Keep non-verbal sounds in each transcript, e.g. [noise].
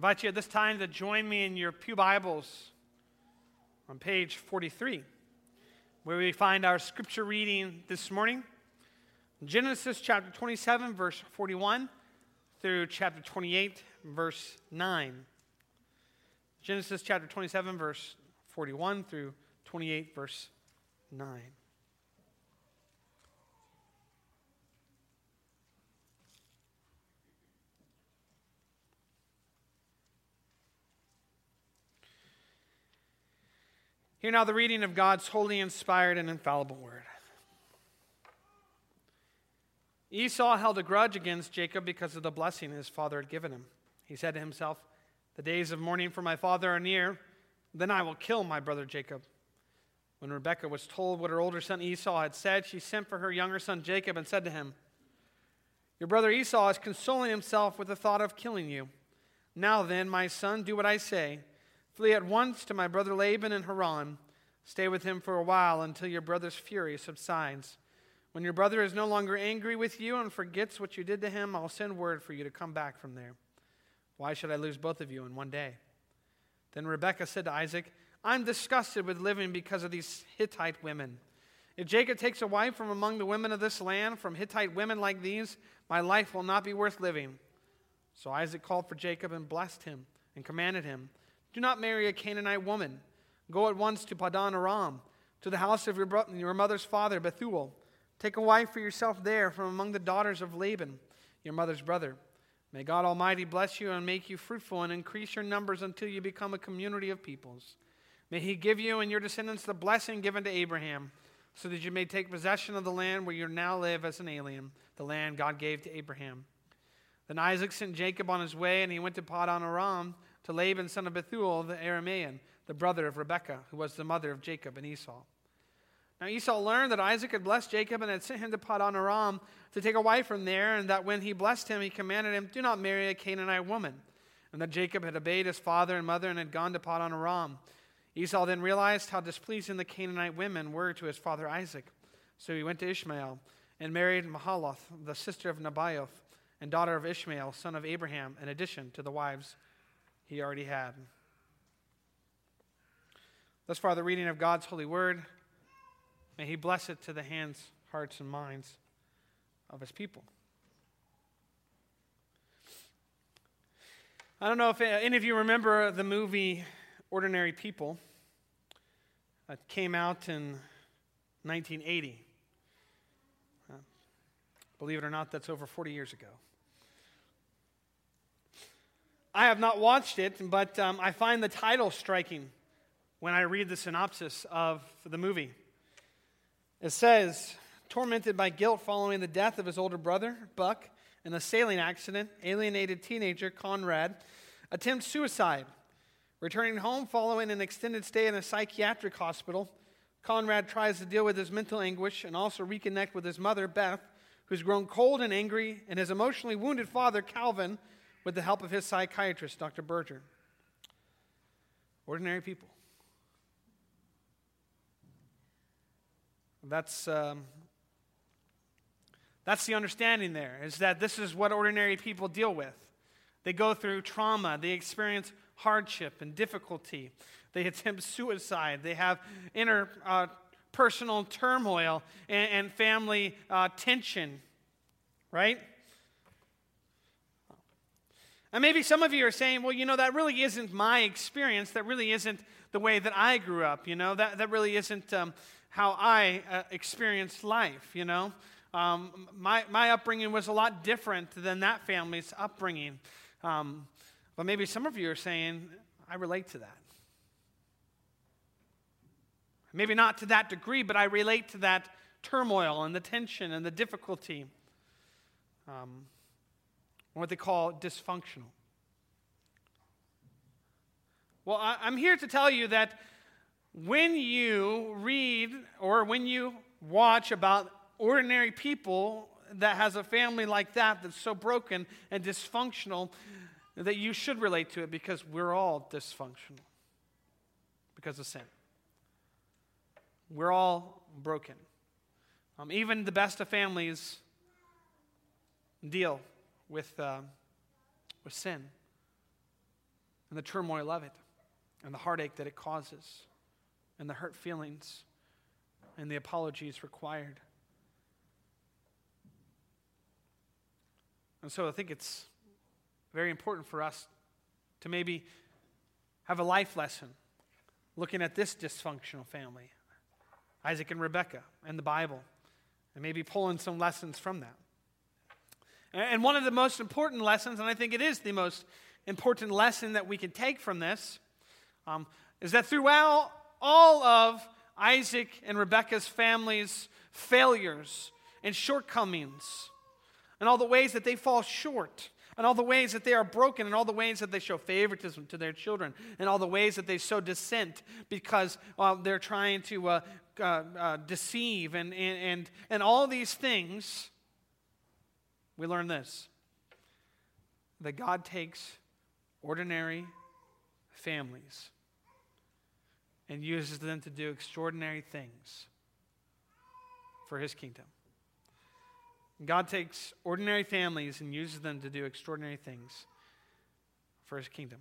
invite you at this time to join me in your Pew Bibles on page 43, where we find our scripture reading this morning Genesis chapter 27, verse 41 through chapter 28, verse 9. Genesis chapter 27, verse 41 through 28, verse 9. Hear now the reading of God's holy, inspired, and infallible word. Esau held a grudge against Jacob because of the blessing his father had given him. He said to himself, The days of mourning for my father are near, then I will kill my brother Jacob. When Rebekah was told what her older son Esau had said, she sent for her younger son Jacob and said to him, Your brother Esau is consoling himself with the thought of killing you. Now then, my son, do what I say. Flee at once to my brother Laban in Haran. Stay with him for a while until your brother's fury subsides. When your brother is no longer angry with you and forgets what you did to him, I'll send word for you to come back from there. Why should I lose both of you in one day? Then Rebekah said to Isaac, I'm disgusted with living because of these Hittite women. If Jacob takes a wife from among the women of this land, from Hittite women like these, my life will not be worth living. So Isaac called for Jacob and blessed him and commanded him do not marry a Canaanite woman. Go at once to Padan Aram, to the house of your, bro- your mother's father, Bethuel. Take a wife for yourself there from among the daughters of Laban, your mother's brother. May God Almighty bless you and make you fruitful and increase your numbers until you become a community of peoples. May He give you and your descendants the blessing given to Abraham, so that you may take possession of the land where you now live as an alien, the land God gave to Abraham. Then Isaac sent Jacob on his way, and he went to Padan Aram to Laban, son of Bethuel, the Aramean, the brother of Rebekah, who was the mother of Jacob and Esau. Now Esau learned that Isaac had blessed Jacob and had sent him to Padan Aram to take a wife from there, and that when he blessed him, he commanded him, Do not marry a Canaanite woman. And that Jacob had obeyed his father and mother and had gone to Padan Aram. Esau then realized how displeasing the Canaanite women were to his father Isaac. So he went to Ishmael and married Mahalath, the sister of Nebaioth, and daughter of Ishmael, son of Abraham, in addition to the wives he already had. Thus far, the reading of God's holy word. May he bless it to the hands, hearts, and minds of his people. I don't know if any of you remember the movie Ordinary People. It came out in 1980. Uh, believe it or not, that's over 40 years ago. I have not watched it, but um, I find the title striking when I read the synopsis of the movie. It says, tormented by guilt following the death of his older brother, Buck, in a sailing accident, alienated teenager Conrad attempts suicide. Returning home following an extended stay in a psychiatric hospital, Conrad tries to deal with his mental anguish and also reconnect with his mother, Beth, who's grown cold and angry, and his emotionally wounded father, Calvin, with the help of his psychiatrist, Dr. Berger. Ordinary people. That's, um, that's the understanding there, is that this is what ordinary people deal with. They go through trauma, they experience hardship and difficulty, they attempt suicide, they have inner uh, personal turmoil and, and family uh, tension, right? And maybe some of you are saying, well, you know, that really isn't my experience. That really isn't the way that I grew up, you know. That, that really isn't um, how I uh, experienced life, you know. Um, my, my upbringing was a lot different than that family's upbringing. Um, but maybe some of you are saying, I relate to that. Maybe not to that degree, but I relate to that turmoil and the tension and the difficulty. Um, what they call dysfunctional. Well, I'm here to tell you that when you read or when you watch about ordinary people that has a family like that that's so broken and dysfunctional that you should relate to it because we're all dysfunctional because of sin. We're all broken. Um, even the best of families deal with, uh, with sin. and the turmoil of it, and the heartache that it causes, and the hurt feelings, and the apologies required. And so I think it's very important for us to maybe have a life lesson looking at this dysfunctional family, Isaac and Rebekah, and the Bible, and maybe pulling some lessons from that. And one of the most important lessons, and I think it is the most important lesson that we can take from this, um, is that throughout all of Isaac and Rebekah's family's failures and shortcomings, and all the ways that they fall short, and all the ways that they are broken, and all the ways that they show favoritism to their children, and all the ways that they sow dissent because uh, they're trying to uh, uh, uh, deceive, and, and, and, and all these things, we learn this that God takes ordinary families and uses them to do extraordinary things for his kingdom. God takes ordinary families and uses them to do extraordinary things for his kingdom.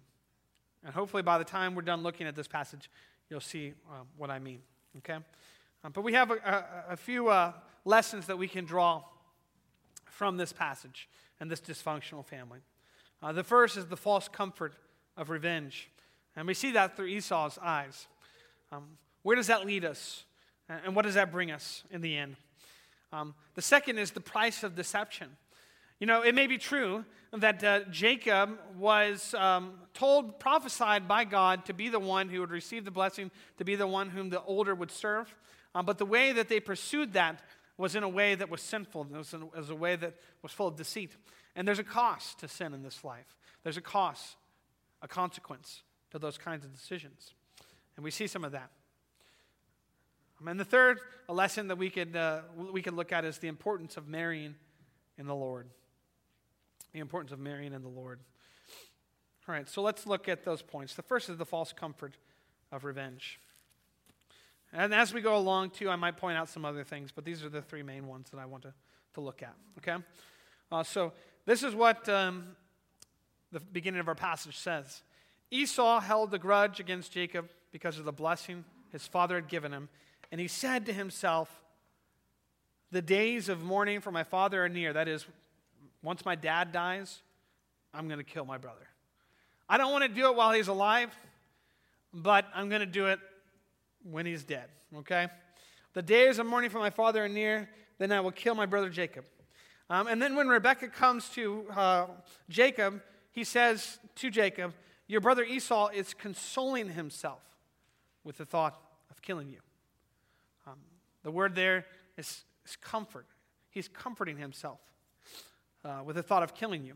And hopefully, by the time we're done looking at this passage, you'll see uh, what I mean. Okay? Um, but we have a, a, a few uh, lessons that we can draw from this passage and this dysfunctional family. Uh, the first is the false comfort of revenge. And we see that through Esau's eyes. Um, where does that lead us? And what does that bring us in the end? Um, the second is the price of deception. You know, it may be true that uh, Jacob was um, told, prophesied by God to be the one who would receive the blessing, to be the one whom the older would serve. Um, but the way that they pursued that was in a way that was sinful, it was, in, was a way that was full of deceit. And there's a cost to sin in this life, there's a cost, a consequence to those kinds of decisions. And we see some of that. And the third lesson that we could, uh, we could look at is the importance of marrying in the Lord. The importance of marrying in the Lord. All right, so let's look at those points. The first is the false comfort of revenge. And as we go along, too, I might point out some other things, but these are the three main ones that I want to, to look at. Okay? Uh, so this is what um, the beginning of our passage says Esau held a grudge against Jacob because of the blessing his father had given him and he said to himself, The days of mourning for my father are near. That is, once my dad dies, I'm going to kill my brother. I don't want to do it while he's alive, but I'm going to do it when he's dead, okay? The days of mourning for my father are near, then I will kill my brother Jacob. Um, and then when Rebekah comes to uh, Jacob, he says to Jacob, Your brother Esau is consoling himself with the thought of killing you. The word there is, is comfort. He's comforting himself uh, with the thought of killing you.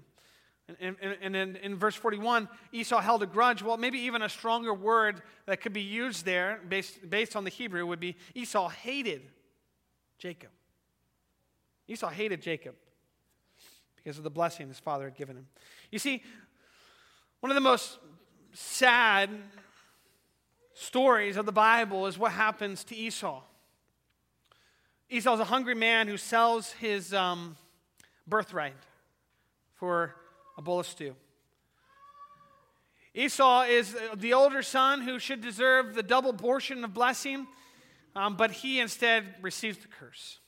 And, and, and in, in, verse 41, Esau held a grudge. Well, maybe even a stronger word that could be used there, based, based on the Hebrew, would be Esau hated Jacob. Esau hated Jacob because of the blessing his father had given him. You see, one of the most sad stories of the Bible is what happens to Esau. Esau's a hungry man who sells his um, birthright for a bowl of stew. Esau is the older son who should deserve the double portion of blessing, um, but he instead receives the curse.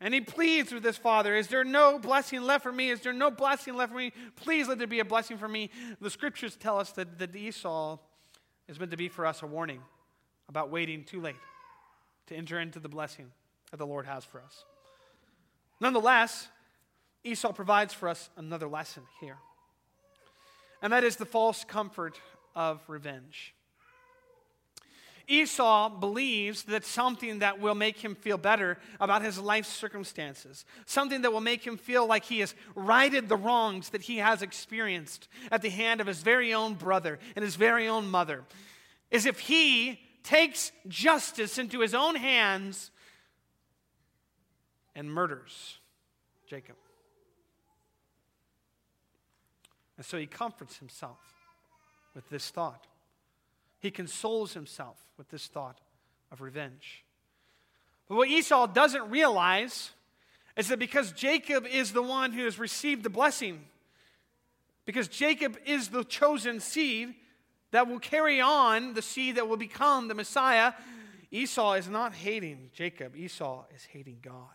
And he pleads with his father, Is there no blessing left for me? Is there no blessing left for me? Please let there be a blessing for me. The scriptures tell us that, that Esau is meant to be for us a warning about waiting too late to enter into the blessing that the Lord has for us. Nonetheless, Esau provides for us another lesson here, and that is the false comfort of revenge. Esau believes that something that will make him feel better about his life's circumstances, something that will make him feel like he has righted the wrongs that he has experienced at the hand of his very own brother and his very own mother, is if he takes justice into his own hands and murders Jacob. And so he comforts himself with this thought. He consoles himself with this thought of revenge. But what Esau doesn't realize is that because Jacob is the one who has received the blessing, because Jacob is the chosen seed that will carry on the seed that will become the Messiah. Esau is not hating Jacob, Esau is hating God.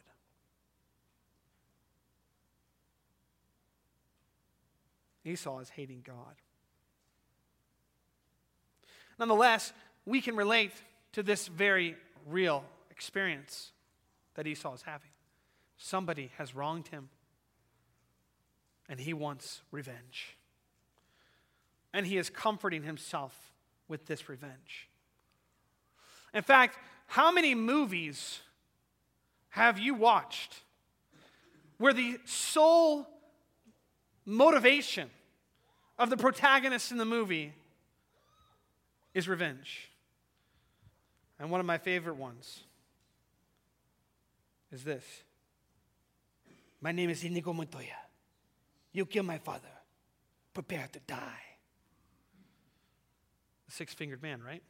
Esau is hating God. Nonetheless, we can relate to this very real experience that Esau is having. Somebody has wronged him, and he wants revenge. And he is comforting himself with this revenge. In fact, how many movies have you watched where the sole motivation of the protagonist in the movie is revenge? And one of my favorite ones is this My name is Inigo Montoya. You killed my father. Prepare to die. The six fingered man, right?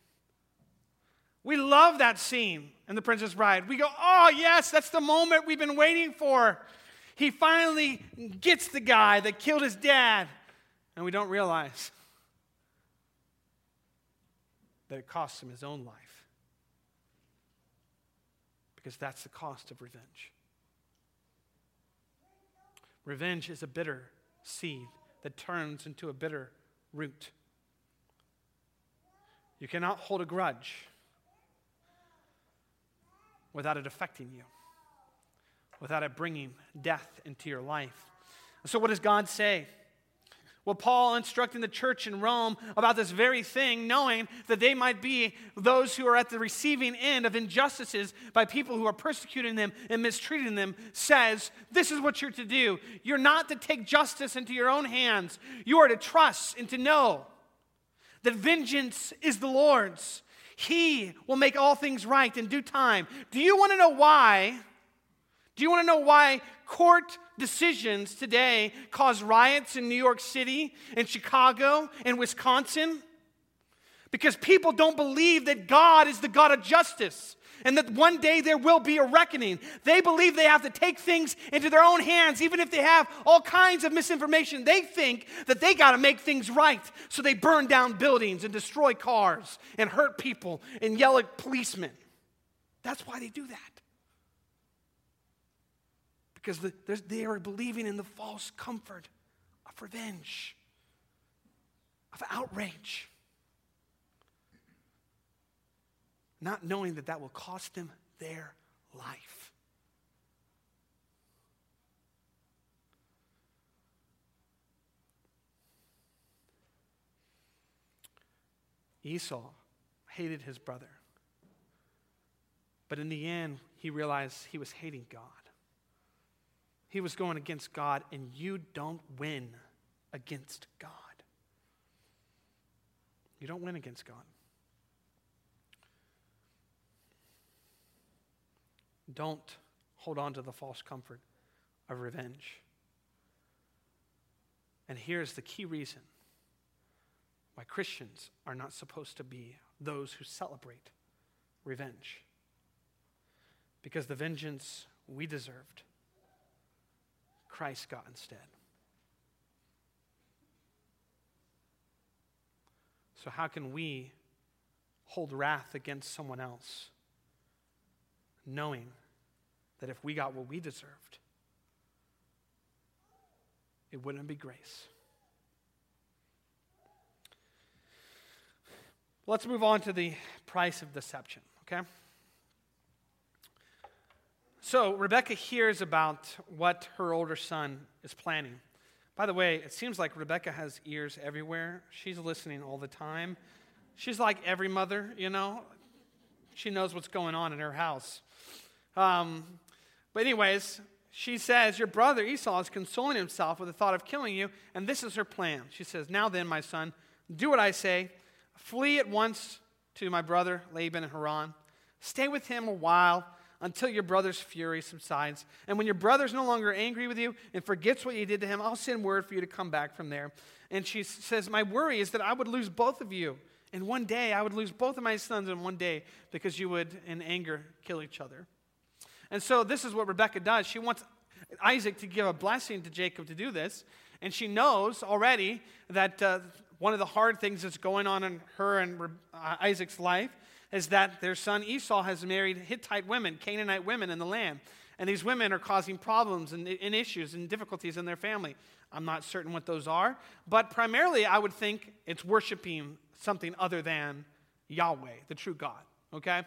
We love that scene in The Princess Bride. We go, oh, yes, that's the moment we've been waiting for. He finally gets the guy that killed his dad. And we don't realize that it costs him his own life. Because that's the cost of revenge. Revenge is a bitter seed that turns into a bitter root. You cannot hold a grudge without it affecting you, without it bringing death into your life. So, what does God say? Well, Paul instructing the church in Rome about this very thing, knowing that they might be those who are at the receiving end of injustices by people who are persecuting them and mistreating them, says, This is what you're to do. You're not to take justice into your own hands. You are to trust and to know that vengeance is the Lord's. He will make all things right in due time. Do you want to know why? Do you want to know why court decisions today cause riots in New York City, in Chicago, in Wisconsin? Because people don't believe that God is the God of justice and that one day there will be a reckoning. They believe they have to take things into their own hands, even if they have all kinds of misinformation. They think that they got to make things right. So they burn down buildings and destroy cars and hurt people and yell at policemen. That's why they do that because the, they are believing in the false comfort of revenge, of outrage, not knowing that that will cost them their life. Esau hated his brother. But in the end, he realized he was hating God. He was going against God, and you don't win against God. You don't win against God. Don't hold on to the false comfort of revenge. And here's the key reason why Christians are not supposed to be those who celebrate revenge. Because the vengeance we deserved Christ got instead. So, how can we hold wrath against someone else, knowing that if we got what we deserved, it wouldn't be grace? Let's move on to the price of deception, okay? So Rebecca hears about what her older son is planning. By the way, it seems like Rebecca has ears everywhere. She's listening all the time. She's like every mother, you know. She knows what's going on in her house. Um, but, anyways, she says, Your brother Esau is consoling himself with the thought of killing you, and this is her plan. She says, Now then, my son, do what I say. Flee at once to my brother Laban in Haran. Stay with him a while until your brother's fury subsides. And when your brother's no longer angry with you and forgets what you did to him, I'll send word for you to come back from there. And she says, My worry is that I would lose both of you. And one day I would lose both of my sons in one day because you would, in anger, kill each other. And so this is what Rebecca does. She wants Isaac to give a blessing to Jacob to do this. And she knows already that uh, one of the hard things that's going on in her and uh, Isaac's life is that their son Esau has married Hittite women, Canaanite women in the land. And these women are causing problems and, and, issues and difficulties in their family. I'm not certain what those are, but primarily I would think it's worshiping something other than Yahweh, the true God, okay?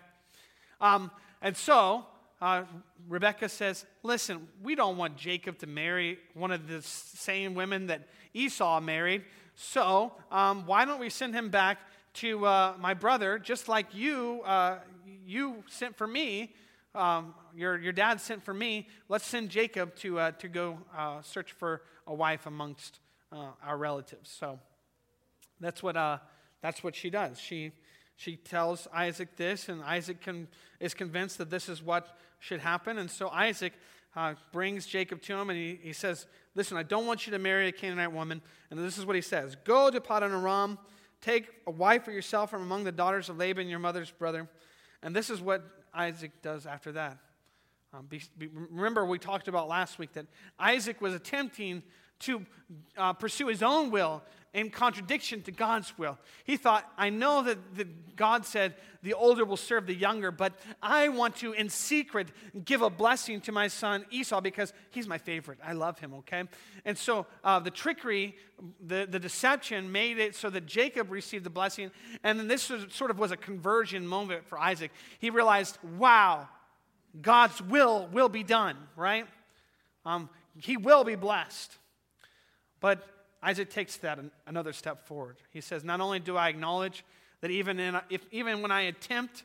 Um, and so uh, Rebecca says, Listen, we don't want Jacob to marry one of the same women that Esau married, so um, why don't we send him back to uh, my brother, just like you, uh, you sent for me? Um, your, your dad sent for me. Let's send Jacob to, uh, to go uh, search for a wife amongst uh, our relatives. So that's what, uh, that's what she does. She, she tells Isaac this, and Isaac can, is convinced that this is what should happen. And so Isaac brings Jacob to him, and he, he says, Listen, I don't want you to marry a Canaanite woman. And this is what he says Go to Padan Aram, take a wife for yourself from among the daughters of Laban, your mother's brother. And this is what Isaac does after that. Um, be, be, remember, we talked about last week that Isaac was attempting to uh, pursue his own will in contradiction to God's will. He thought, I know that, that God said the older will serve the younger, but I want to, in secret, give a blessing to my son Esau because he's my favorite. I love him, okay? And so uh, the trickery, the, the deception made it so that Jacob received the blessing. And then this was, sort of was a conversion moment for Isaac. He realized, wow, God's will will be done, right? Um, he will be blessed. But Isaac takes that another step forward. He says, Not only do I acknowledge that even, in, if, even when I attempt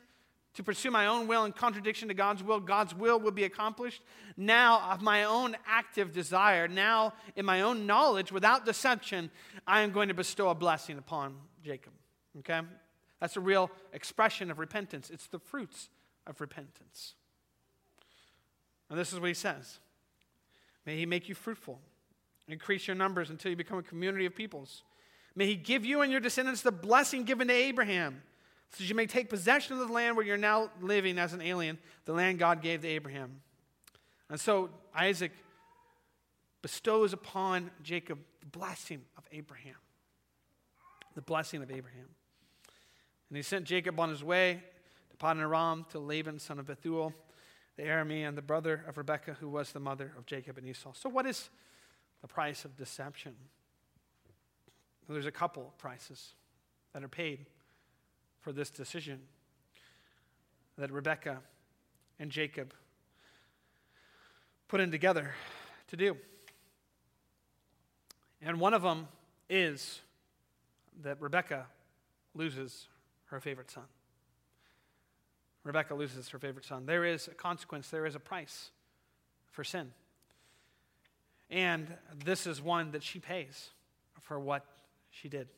to pursue my own will in contradiction to God's will, God's will will be accomplished. Now, of my own active desire, now in my own knowledge, without deception, I am going to bestow a blessing upon Jacob. Okay? That's a real expression of repentance. It's the fruits of repentance. And this is what he says May he make you fruitful Increase your numbers until you become a community of peoples. May he give you and your descendants the blessing given to Abraham, so that you may take possession of the land where you're now living as an alien, the land God gave to Abraham. And so Isaac bestows upon Jacob the blessing of Abraham. The blessing of Abraham. And he sent Jacob on his way to Padan Aram to Laban, son of Bethuel, the Aramean, the brother of Rebekah, who was the mother of Jacob and Esau. So, what is the price of deception. There's a couple of prices that are paid for this decision that Rebecca and Jacob put in together to do. And one of them is that Rebecca loses her favorite son. Rebecca loses her favorite son. There is a consequence, there is a price for sin. And this is one that she pays for what she did.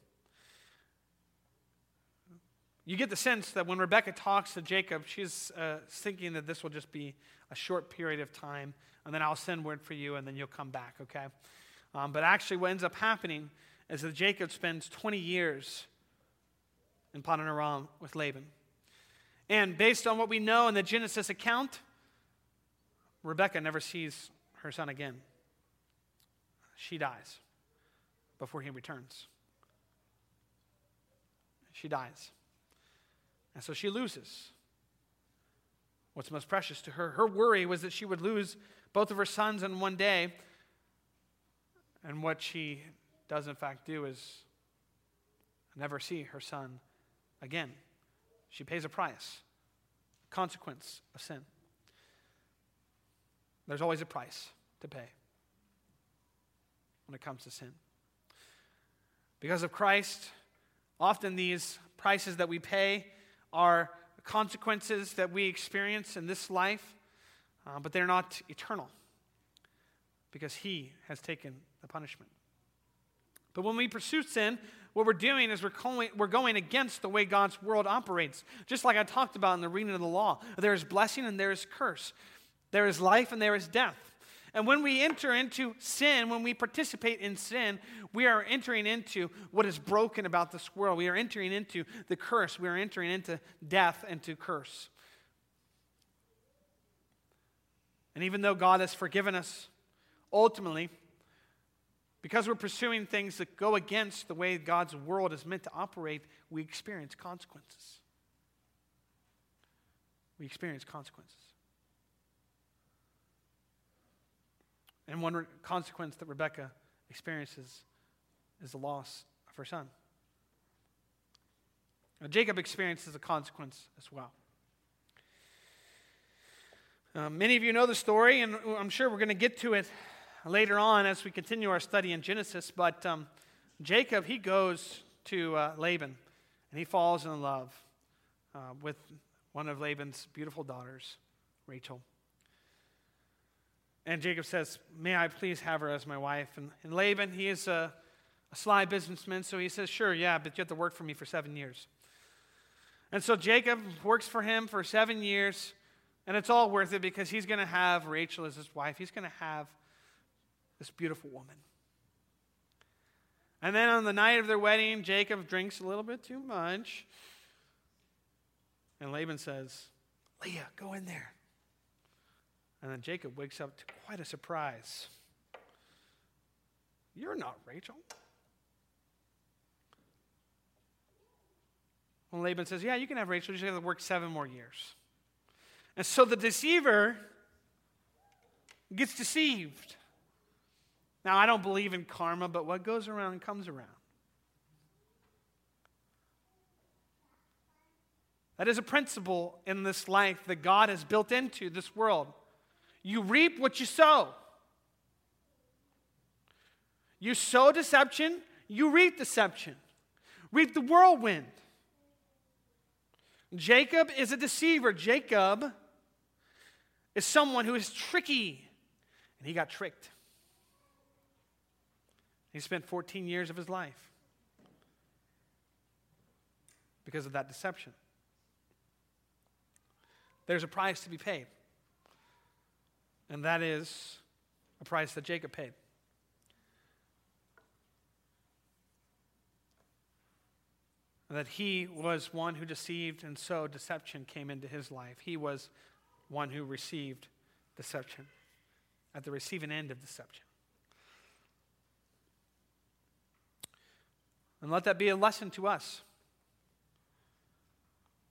You get the sense that when Rebecca talks to Jacob, she's uh, thinking that this will just be a short period of time, and then I'll send word for you, and then you'll come back, okay? Um, but actually, what ends up happening is that Jacob spends 20 years in Padan Aram with Laban. And based on what we know in the Genesis account, Rebecca never sees her son again she dies before he returns. She dies. And so she loses what's most precious to her. Her worry was that she would lose both of her sons in one day. And what she does, in fact, do is never see her son again. She pays a price, consequence of sin. There's always a price to pay when it comes to sin. Because of Christ, often these prices that we pay are consequences that we experience in this life, uh, but they're not eternal because He has taken the punishment. But when we pursue sin, what we're doing is we're going, we're going against the way God's world operates. Just like I talked about in the reading of the law, there is blessing and there is curse, there is life and there is death. And when we enter into sin, when we participate in sin, we are entering into what is broken about this world. We are entering into the curse. We are entering into death and to curse. And even though God has forgiven us, ultimately, because we're pursuing things that go against the way God's world is meant to operate, we experience consequences. We experience consequences. And one consequence that Rebecca experiences is the loss of her son. Now, Jacob experiences a consequence as well. Uh, many of you know the story, and I'm sure we're going to get to it later on as we continue our study in Genesis. But um, Jacob, he goes to uh, Laban, and he falls in love uh, with one of Laban's beautiful daughters, Rachel. And Jacob says, May I please have her as my wife? And, and Laban, he is a, a sly businessman, so he says, Sure, yeah, but you have to work for me for seven years. And so Jacob works for him for seven years, and it's all worth it because he's going to have Rachel as his wife. He's going to have this beautiful woman. And then on the night of their wedding, Jacob drinks a little bit too much. And Laban says, Leah, go in there. And then Jacob wakes up to quite a surprise. You're not Rachel. Well, Laban says, Yeah, you can have Rachel. You just have to work seven more years. And so the deceiver gets deceived. Now, I don't believe in karma, but what goes around comes around. That is a principle in this life that God has built into this world. You reap what you sow. You sow deception, you reap deception. Reap the whirlwind. Jacob is a deceiver. Jacob is someone who is tricky, and he got tricked. He spent 14 years of his life because of that deception. There's a price to be paid. And that is a price that Jacob paid. That he was one who deceived, and so deception came into his life. He was one who received deception, at the receiving end of deception. And let that be a lesson to us.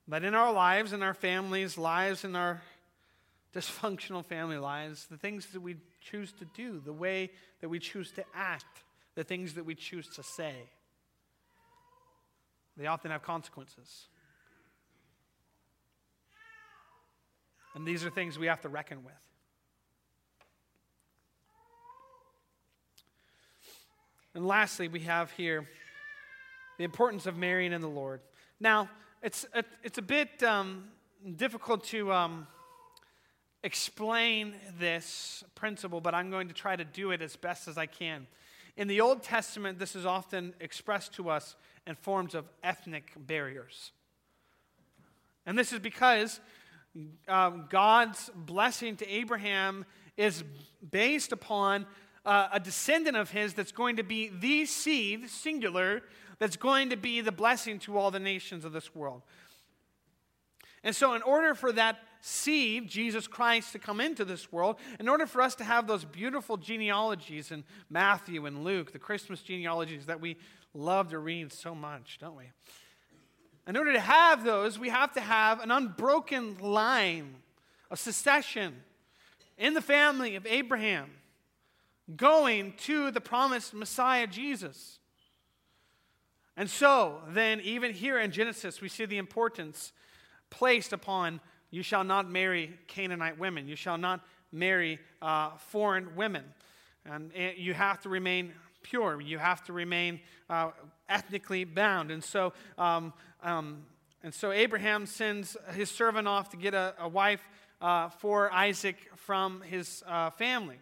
That in our lives, in our families' lives, in our dysfunctional family lives, the things that we choose to do, the way that we choose to act, the things that we choose to say, they often have consequences. And these are things we have to reckon with. And lastly, we have here the importance of marrying in the Lord. Now, it's a, it's a bit um, difficult to um, explain this principle, but I'm going to try to do it as best as I can. In the Old Testament, this is often expressed to us in forms of ethnic barriers. And this is because um, God's blessing to Abraham is based upon uh, a descendant of his that's going to be the seed, singular, that's going to be the blessing to all the nations of this world. And so, in order for that seed, Jesus Christ, to come into this world, in order for us to have those beautiful genealogies in Matthew and Luke, the Christmas genealogies that we love to read so much, don't we? In order to have those, we have to have an unbroken line of succession in the family of Abraham going to the promised Messiah Jesus. And so, then, even here in Genesis, we see the importance placed upon you shall not marry Canaanite women, you shall not marry uh, foreign women. And you have to remain pure, you have to remain uh, ethnically bound. And so, um, um, and so, Abraham sends his servant off to get a, a wife uh, for Isaac from his uh, family.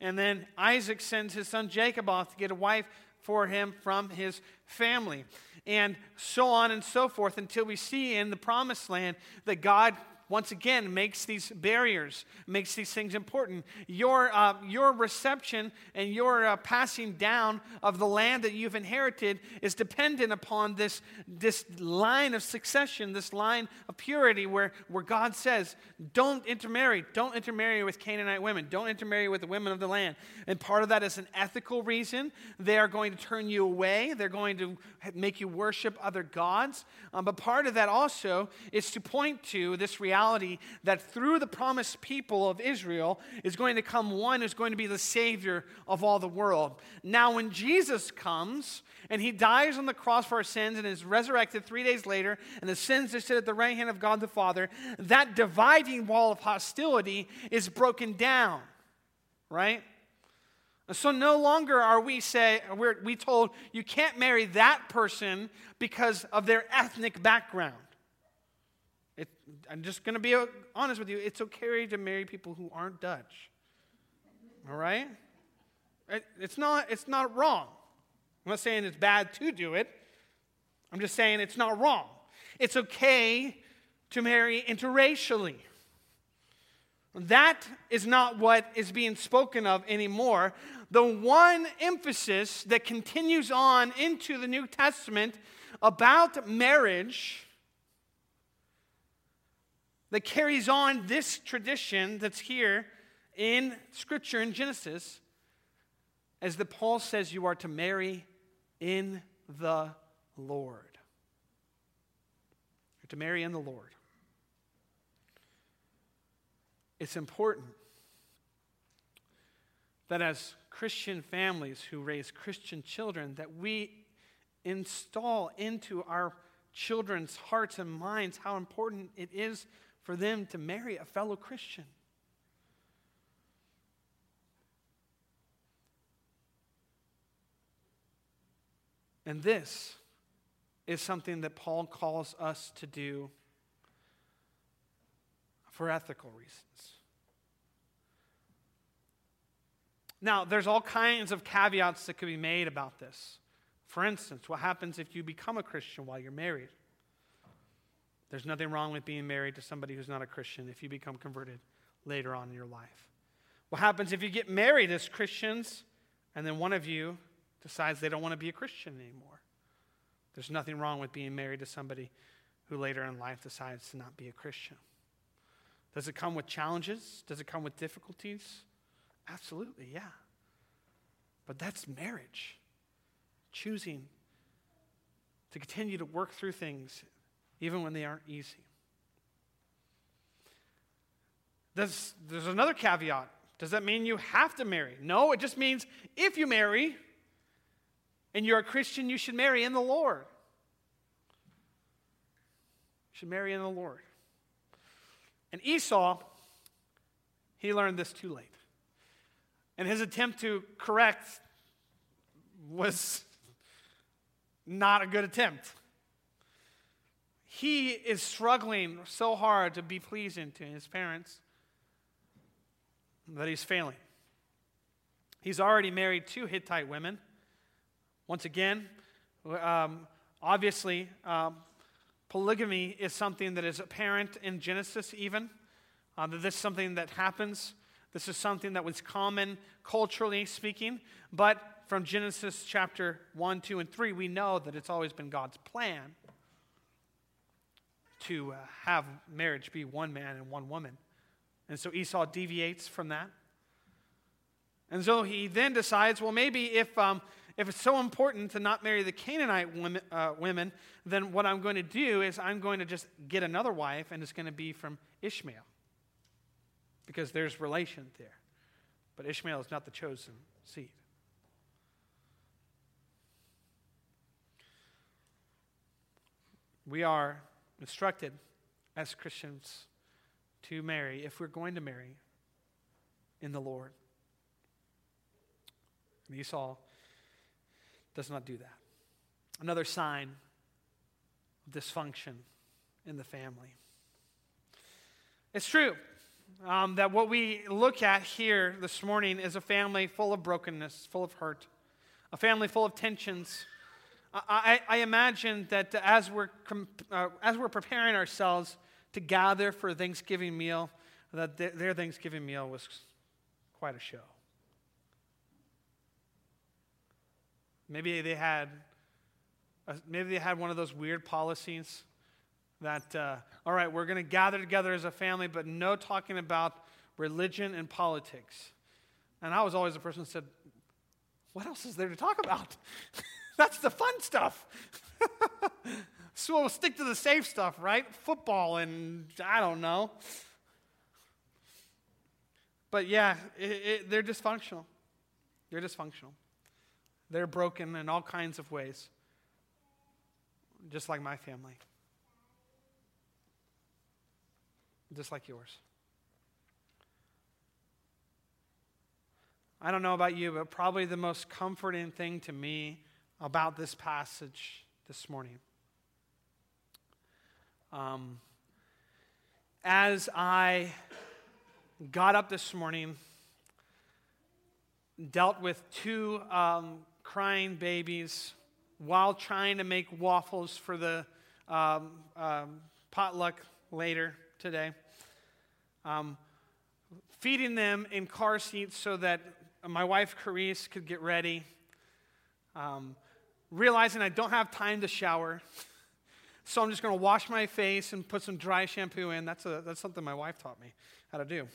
And then Isaac sends his son Jacob off to get a wife for him from his family. And so on and so forth until we see in the promised land that God once again, makes these barriers, makes these things important. Your, uh, your reception and your uh, passing down of the land that you've inherited is dependent upon this, this line of succession, this line of purity where, where God says, don't intermarry. Don't intermarry with Canaanite women. Don't intermarry with the women of the land. And part of that is an ethical reason. They are going to turn you away, they're going to make you worship other gods. Um, but part of that also is to point to this reality that through the promised people of Israel is going to come one who's going to be the Savior of all the world. Now, when Jesus comes and he dies on the cross for our sins and is resurrected three days later, and the sins are sit at the right hand of God the Father, that dividing wall of hostility is broken down, right? So no longer are we say we're we told you can't marry that person because of their ethnic background. It, I'm just going to be honest with you. It's okay to marry people who aren't Dutch. All right? It, it's not. It's not wrong. I'm not saying it's bad to do it. I'm just saying it's not wrong. It's okay to marry interracially. That is not what is being spoken of anymore. The one emphasis that continues on into the New Testament about marriage that carries on this tradition that's here in Scripture in Genesis, as the Paul says, you are to marry in the Lord. You're to marry in the Lord. It's important that as Christian families who raise Christian children, that we install into our children's hearts and minds how important it is for them to marry a fellow Christian. And this is something that Paul calls us to do for ethical reasons. Now, there's all kinds of caveats that could be made about this. For instance, what happens if you become a Christian while you're married? There's nothing wrong with being married to somebody who's not a Christian if you become converted later on in your life. What happens if you get married as Christians and then one of you decides they don't want to be a Christian anymore? There's nothing wrong with being married to somebody who later in life decides to not be a Christian. Does it come with challenges? Does it come with difficulties? Absolutely, yeah. But that's marriage. Choosing to continue to work through things even when they aren't easy. There's, there's another caveat. Does that mean you have to marry? No, it just means if you marry and you're a Christian, you should marry in the Lord. You should marry in the Lord. And Esau, he learned this too late. And his attempt to correct was not a good attempt. He is struggling so hard to be pleasing to his parents that he's failing. He's already married two Hittite women. Once again, um, obviously, um, polygamy is something that is apparent in Genesis, even. Uh, this is something that happens this is something that was common culturally speaking, but from Genesis chapter 1, 2, and 3, we know that it's always been God's plan to uh, have marriage be one man and one woman. And so Esau deviates from that. And so he then decides, well, maybe if, um, if it's so important to not marry the Canaanite women, uh, women, then what I'm going to do is I'm going to just get another wife, and it's going to be from Ishmael because there's relation there. But Ishmael is not the chosen seed. We are instructed as Christians to marry, if we're going to marry, in the Lord. And Esau does not do that. Another sign of dysfunction in the family. It's true um, that what we look at here this morning is a family full of brokenness, full of hurt, a family full of tensions. I, I, imagine that as we're, uh, as we're preparing ourselves to gather for a Thanksgiving meal, that their Thanksgiving meal was quite a show. Maybe they had, maybe they had one of those weird policies that, uh, all right, we're going to gather together as a family, but no talking about religion and politics. And I was always the person who said, what else is there to talk about? [laughs] That's the fun stuff. [laughs] so we'll stick to the safe stuff, right? Football and I don't know. But yeah, it, it, they're dysfunctional. They're dysfunctional. They're broken in all kinds of ways, just like my family, just like yours. I don't know about you, but probably the most comforting thing to me about this passage this morning. Um, as I got up this morning, dealt with two um, crying babies while trying to make waffles for the um, um, potluck later today. Um, feeding them in car seats so that my wife, Carice, could get ready. Realizing I don't have time to shower. So I'm just going to wash my face and put some dry shampoo in. That's, a, that's something my wife taught me how to do.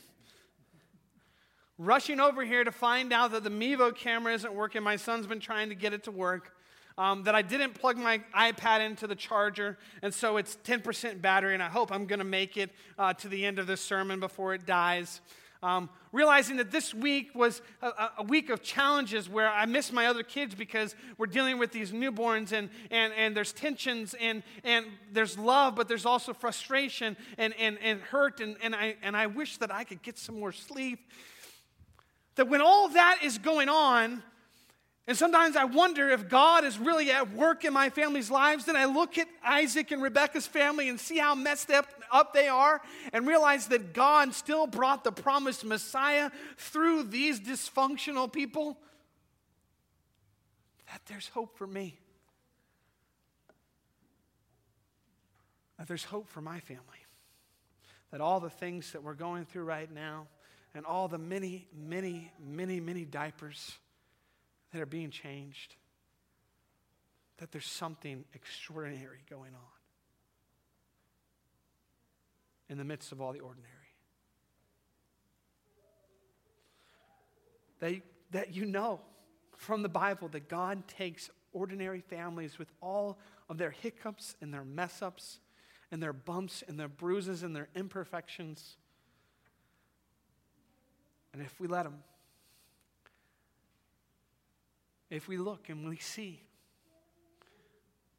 Rushing over here to find out that the Mevo camera isn't working. My son's been trying to get it to work. Um, that I didn't plug my iPad into the charger, and so it's 10% battery, and I hope I'm going to make it uh, to the end of this sermon before it dies. Um, realizing that this week was a, a, week of challenges where I miss my other kids because we're dealing with these newborns and, and, and there's tensions and, and there's love, but there's also frustration and, and, and hurt. And, and, I, and I wish that I could get some more sleep. That when all that is going on, and sometimes I wonder if God is really at work in my family's lives. Then I look at Isaac and Rebecca's family and see how messed up, up they are and realize that God still brought the promised Messiah through these dysfunctional people. That there's hope for me. That there's hope for my family. That all the things that we're going through right now and all the many, many, many, many diapers that are being changed, that there's something extraordinary going on in the midst of all the ordinary. That, that you know from the Bible that God takes ordinary families with all of their hiccups and their mess ups and their bumps and their bruises and their imperfections. And if we let Him, if we look and we see,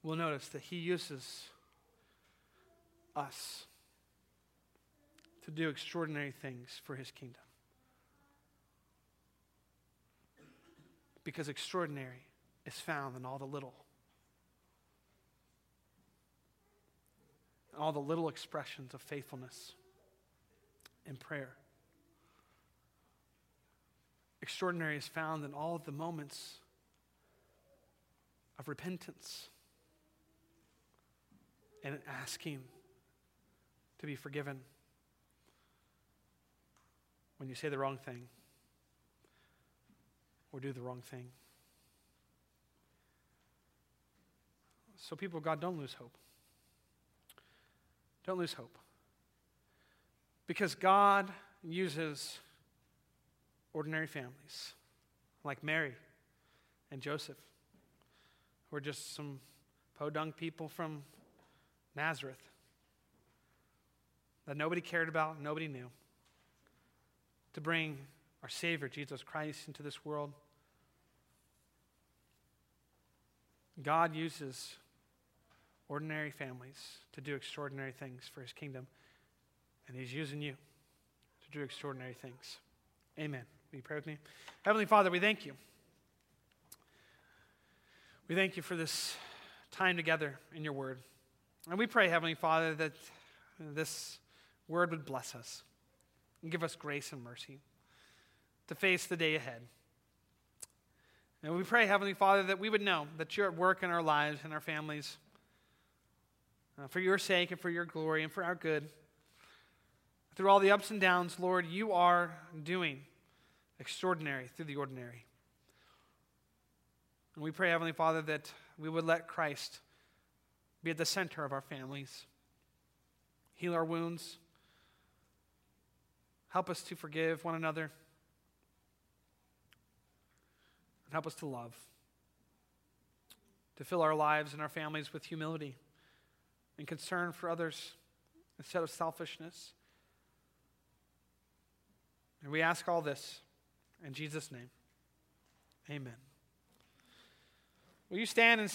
we'll notice that He uses us to do extraordinary things for His kingdom. Because extraordinary is found in all the little. All the little expressions of faithfulness and prayer. Extraordinary is found in all of the moments of repentance and asking to be forgiven when you say the wrong thing or do the wrong thing. So, people, of God, don't lose hope. Don't lose hope. Because God uses ordinary families like Mary and Joseph we're just some podunk people from Nazareth that nobody cared about, nobody knew, to bring our Savior, Jesus Christ, into this world. God uses ordinary families to do extraordinary things for his kingdom, and he's using you to do extraordinary things. Amen. Will you pray with me? Heavenly Father, we thank you. We thank you for this time together in your word. And we pray, Heavenly Father, that this word would bless us and give us grace and mercy to face the day ahead. And we pray, Heavenly Father, that we would know that you're at work in our lives and our families uh, for your sake and for your glory and for our good. Through all the ups and downs, Lord, you are doing extraordinary through the ordinary. And we pray, Heavenly Father, that we would let Christ be at the center of our families, heal our wounds, help us to forgive one another, and help us to love, to fill our lives and our families with humility and concern for others instead of selfishness. And we ask all this in Jesus' name. Amen. Will you stand and sing?